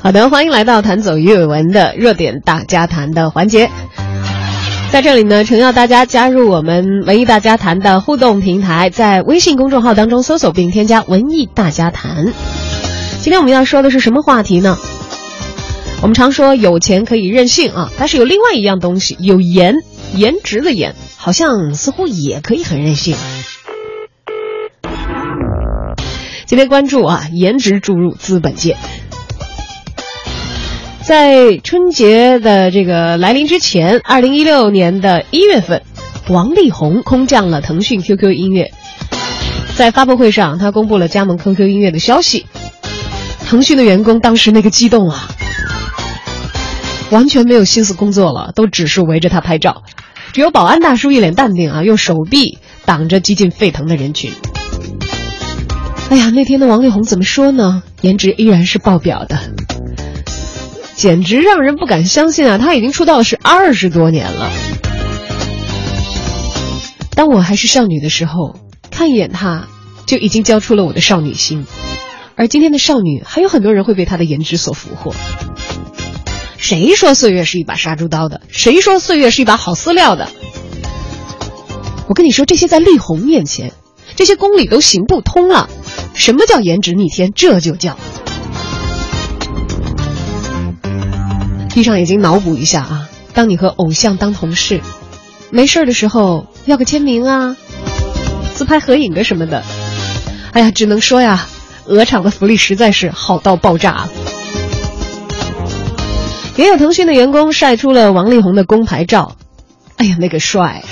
好的，欢迎来到弹走鱼尾纹的热点大家谈的环节。在这里呢，诚邀大家加入我们文艺大家谈的互动平台，在微信公众号当中搜索并添加“文艺大家谈”。今天我们要说的是什么话题呢？我们常说有钱可以任性啊，但是有另外一样东西，有颜，颜值的颜，好像似乎也可以很任性。今天关注啊，颜值注入资本界。在春节的这个来临之前，二零一六年的一月份，王力宏空降了腾讯 QQ 音乐。在发布会上，他公布了加盟 QQ 音乐的消息。腾讯的员工当时那个激动啊，完全没有心思工作了，都只是围着他拍照。只有保安大叔一脸淡定啊，用手臂挡着激进沸腾的人群。哎呀，那天的王力宏怎么说呢？颜值依然是爆表的。简直让人不敢相信啊！他已经出道是二十多年了。当我还是少女的时候，看一眼他，就已经交出了我的少女心。而今天的少女，还有很多人会被他的颜值所俘获。谁说岁月是一把杀猪刀的？谁说岁月是一把好饲料的？我跟你说，这些在力宏面前，这些公理都行不通了。什么叫颜值逆天？这就叫……闭上眼睛脑补一下啊！当你和偶像当同事，没事的时候要个签名啊，自拍合影个什么的。哎呀，只能说呀，鹅厂的福利实在是好到爆炸。也有腾讯的员工晒出了王力宏的工牌照，哎呀，那个帅！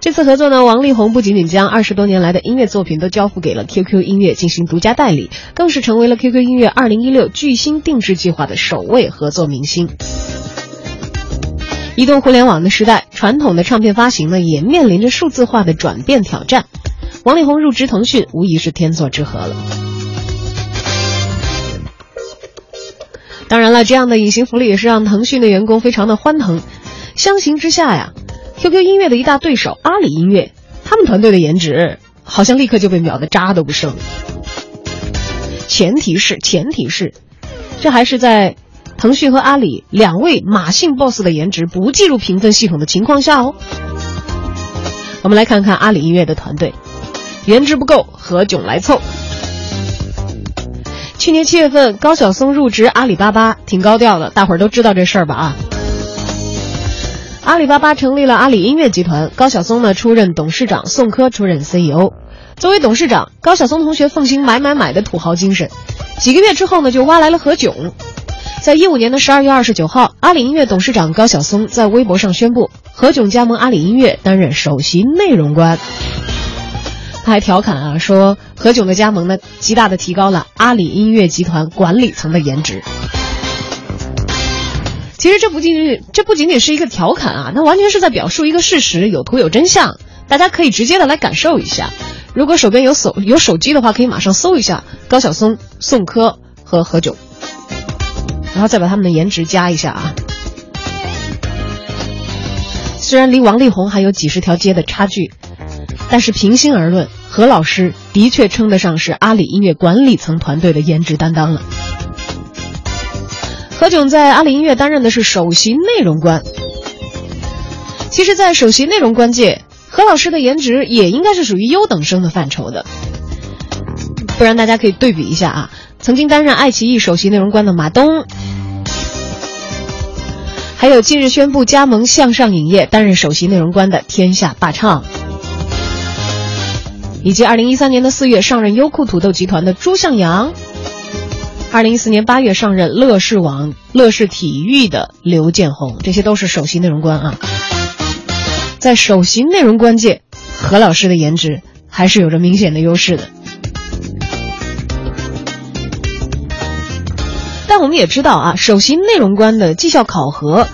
这次合作呢，王力宏不仅仅将二十多年来的音乐作品都交付给了 QQ 音乐进行独家代理，更是成为了 QQ 音乐二零一六巨星定制计划的首位合作明星。移动互联网的时代，传统的唱片发行呢也面临着数字化的转变挑战。王力宏入职腾讯，无疑是天作之合了。当然了，这样的隐形福利也是让腾讯的员工非常的欢腾。相形之下呀。QQ 音乐的一大对手阿里音乐，他们团队的颜值好像立刻就被秒得渣都不剩。前提是，前提是，这还是在腾讯和阿里两位马姓 BOSS 的颜值不计入评分系统的情况下哦。我们来看看阿里音乐的团队，颜值不够，何炅来凑。去年七月份，高晓松入职阿里巴巴，挺高调的，大伙儿都知道这事儿吧？啊。阿里巴巴成立了阿里音乐集团，高晓松呢出任董事长，宋柯出任 CEO。作为董事长，高晓松同学奉行买买买的土豪精神，几个月之后呢就挖来了何炅。在一五年的十二月二十九号，阿里音乐董事长高晓松在微博上宣布，何炅加盟阿里音乐，担任首席内容官。他还调侃啊说，何炅的加盟呢，极大的提高了阿里音乐集团管理层的颜值。其实这不仅仅这不仅仅是一个调侃啊，那完全是在表述一个事实，有图有真相，大家可以直接的来感受一下。如果手边有手有手机的话，可以马上搜一下高晓松、宋柯和何炅，然后再把他们的颜值加一下啊。虽然离王力宏还有几十条街的差距，但是平心而论，何老师的确称得上是阿里音乐管理层团队的颜值担当了。何炅在阿里音乐担任的是首席内容官。其实，在首席内容官界，何老师的颜值也应该是属于优等生的范畴的。不然，大家可以对比一下啊，曾经担任爱奇艺首席内容官的马东，还有近日宣布加盟向上影业担任首席内容官的天下霸唱，以及二零一三年的四月上任优酷土豆集团的朱向阳。二零一四年八月上任乐视网、乐视体育的刘建宏，这些都是首席内容官啊。在首席内容官界，何老师的颜值还是有着明显的优势的。但我们也知道啊，首席内容官的绩效考核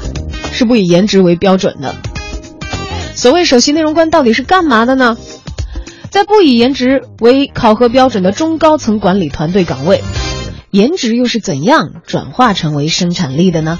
是不以颜值为标准的。所谓首席内容官到底是干嘛的呢？在不以颜值为考核标准的中高层管理团队岗位。颜值又是怎样转化成为生产力的呢？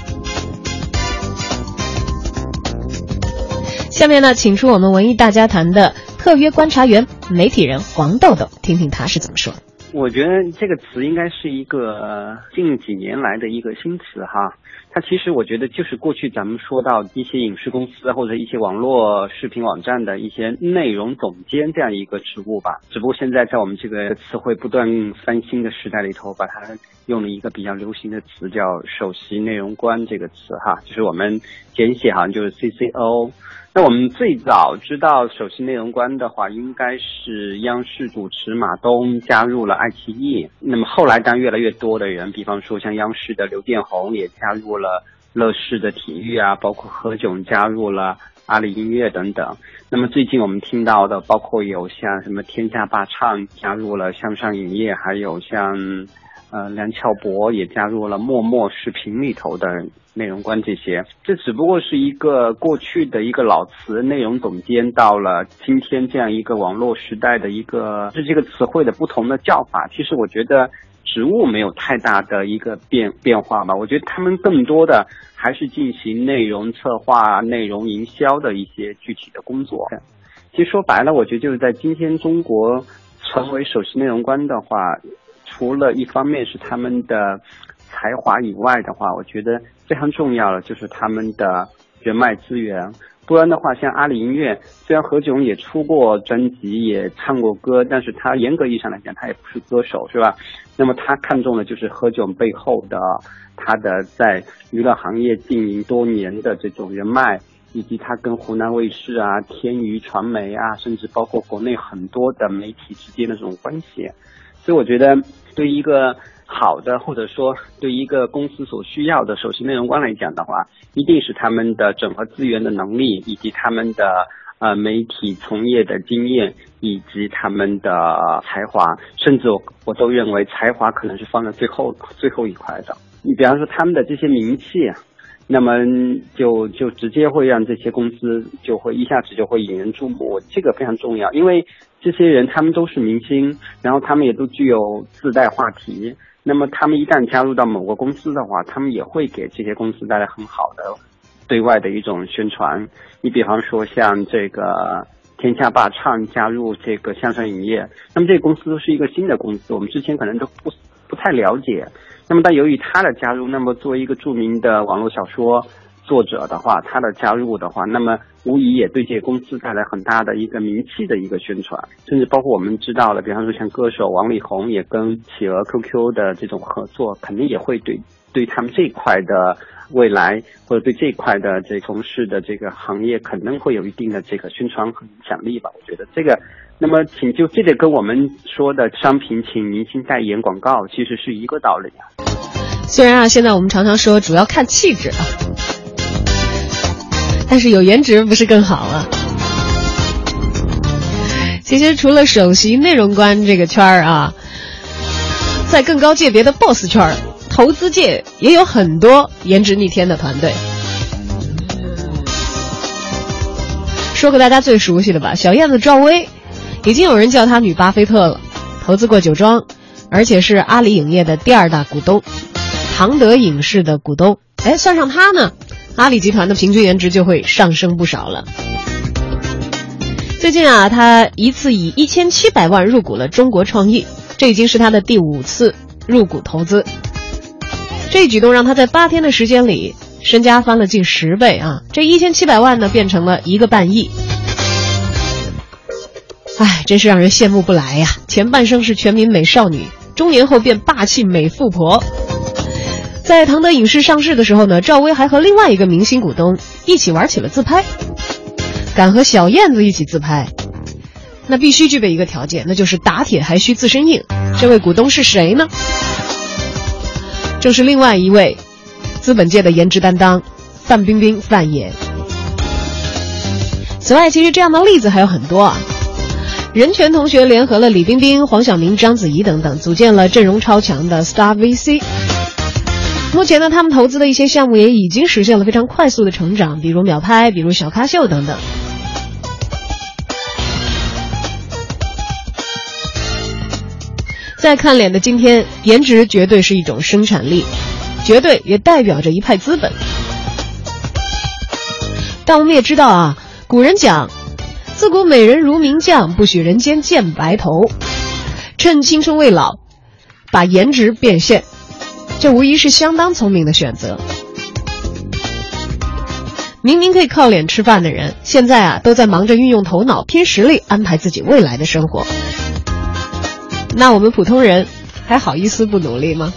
下面呢，请出我们文艺大家谈的特约观察员、媒体人黄豆豆，听听他是怎么说。我觉得这个词应该是一个近几年来的一个新词哈。那其实我觉得就是过去咱们说到一些影视公司或者一些网络视频网站的一些内容总监这样一个职务吧。只不过现在在我们这个词汇不断翻新的时代里头，把它用了一个比较流行的词叫首席内容官这个词哈，就是我们简写好像就是 CCO。那我们最早知道首席内容官的话，应该是央视主持马东加入了爱奇艺。那么后来，当越来越多的人，比方说像央视的刘电宏也加入了乐视的体育啊，包括何炅加入了阿里音乐等等。那么最近我们听到的，包括有像什么天下霸唱加入了向上影业，还有像。呃，梁翘柏也加入了陌陌视频里头的内容官，这些，这只不过是一个过去的一个老词，内容总监到了今天这样一个网络时代的一个，是这个词汇的不同的叫法。其实我觉得职务没有太大的一个变变化吧，我觉得他们更多的还是进行内容策划、内容营销的一些具体的工作。其实说白了，我觉得就是在今天中国成为首席内容官的话。除了一方面是他们的才华以外的话，我觉得非常重要的就是他们的人脉资源。不然的话，像阿里音乐，虽然何炅也出过专辑，也唱过歌，但是他严格意义上来讲，他也不是歌手，是吧？那么他看中的就是何炅背后的他的在娱乐行业经营多年的这种人脉，以及他跟湖南卫视啊、天娱传媒啊，甚至包括国内很多的媒体之间的这种关系。所以我觉得，对于一个好的，或者说对一个公司所需要的首席内容官来讲的话，一定是他们的整合资源的能力，以及他们的呃媒体从业的经验，以及他们的才华，甚至我我都认为才华可能是放在最后最后一块的。你比方说他们的这些名气。那么就就直接会让这些公司就会一下子就会引人注目，这个非常重要，因为这些人他们都是明星，然后他们也都具有自带话题。那么他们一旦加入到某个公司的话，他们也会给这些公司带来很好的对外的一种宣传。你比方说像这个天下霸唱加入这个向上影业，那么这个公司是一个新的公司，我们之前可能都不不太了解。那么，但由于他的加入，那么作为一个著名的网络小说作者的话，他的加入的话，那么无疑也对这些公司带来很大的一个名气的一个宣传，甚至包括我们知道了，比方说像歌手王力宏也跟企鹅 QQ 的这种合作，肯定也会对对他们这一块的未来或者对这一块的这从事的这个行业，可能会有一定的这个宣传和影响力吧。我觉得这个。那么，请就这个跟我们说的商品请明星代言广告，其实是一个道理啊。虽然啊，现在我们常常说主要看气质啊，但是有颜值不是更好啊？其实除了首席内容官这个圈儿啊，在更高界别的 boss 圈儿，投资界也有很多颜值逆天的团队。说个大家最熟悉的吧，小燕子赵薇。已经有人叫她女巴菲特了，投资过酒庄，而且是阿里影业的第二大股东，唐德影视的股东。哎，算上她呢，阿里集团的平均颜值就会上升不少了。最近啊，她一次以一千七百万入股了中国创意，这已经是她的第五次入股投资。这一举动让她在八天的时间里身家翻了近十倍啊！这一千七百万呢，变成了一个半亿。唉，真是让人羡慕不来呀！前半生是全民美少女，中年后变霸气美富婆。在唐德影视上市的时候呢，赵薇还和另外一个明星股东一起玩起了自拍。敢和小燕子一起自拍，那必须具备一个条件，那就是打铁还需自身硬。这位股东是谁呢？正是另外一位资本界的颜值担当范冰冰范爷。此外，其实这样的例子还有很多啊。任泉同学联合了李冰冰、黄晓明、章子怡等等，组建了阵容超强的 Star VC。目前呢，他们投资的一些项目也已经实现了非常快速的成长，比如秒拍，比如小咖秀等等。在看脸的今天，颜值绝对是一种生产力，绝对也代表着一派资本。但我们也知道啊，古人讲。自古美人如名将，不许人间见白头。趁青春未老，把颜值变现，这无疑是相当聪明的选择。明明可以靠脸吃饭的人，现在啊都在忙着运用头脑、拼实力安排自己未来的生活。那我们普通人还好意思不努力吗？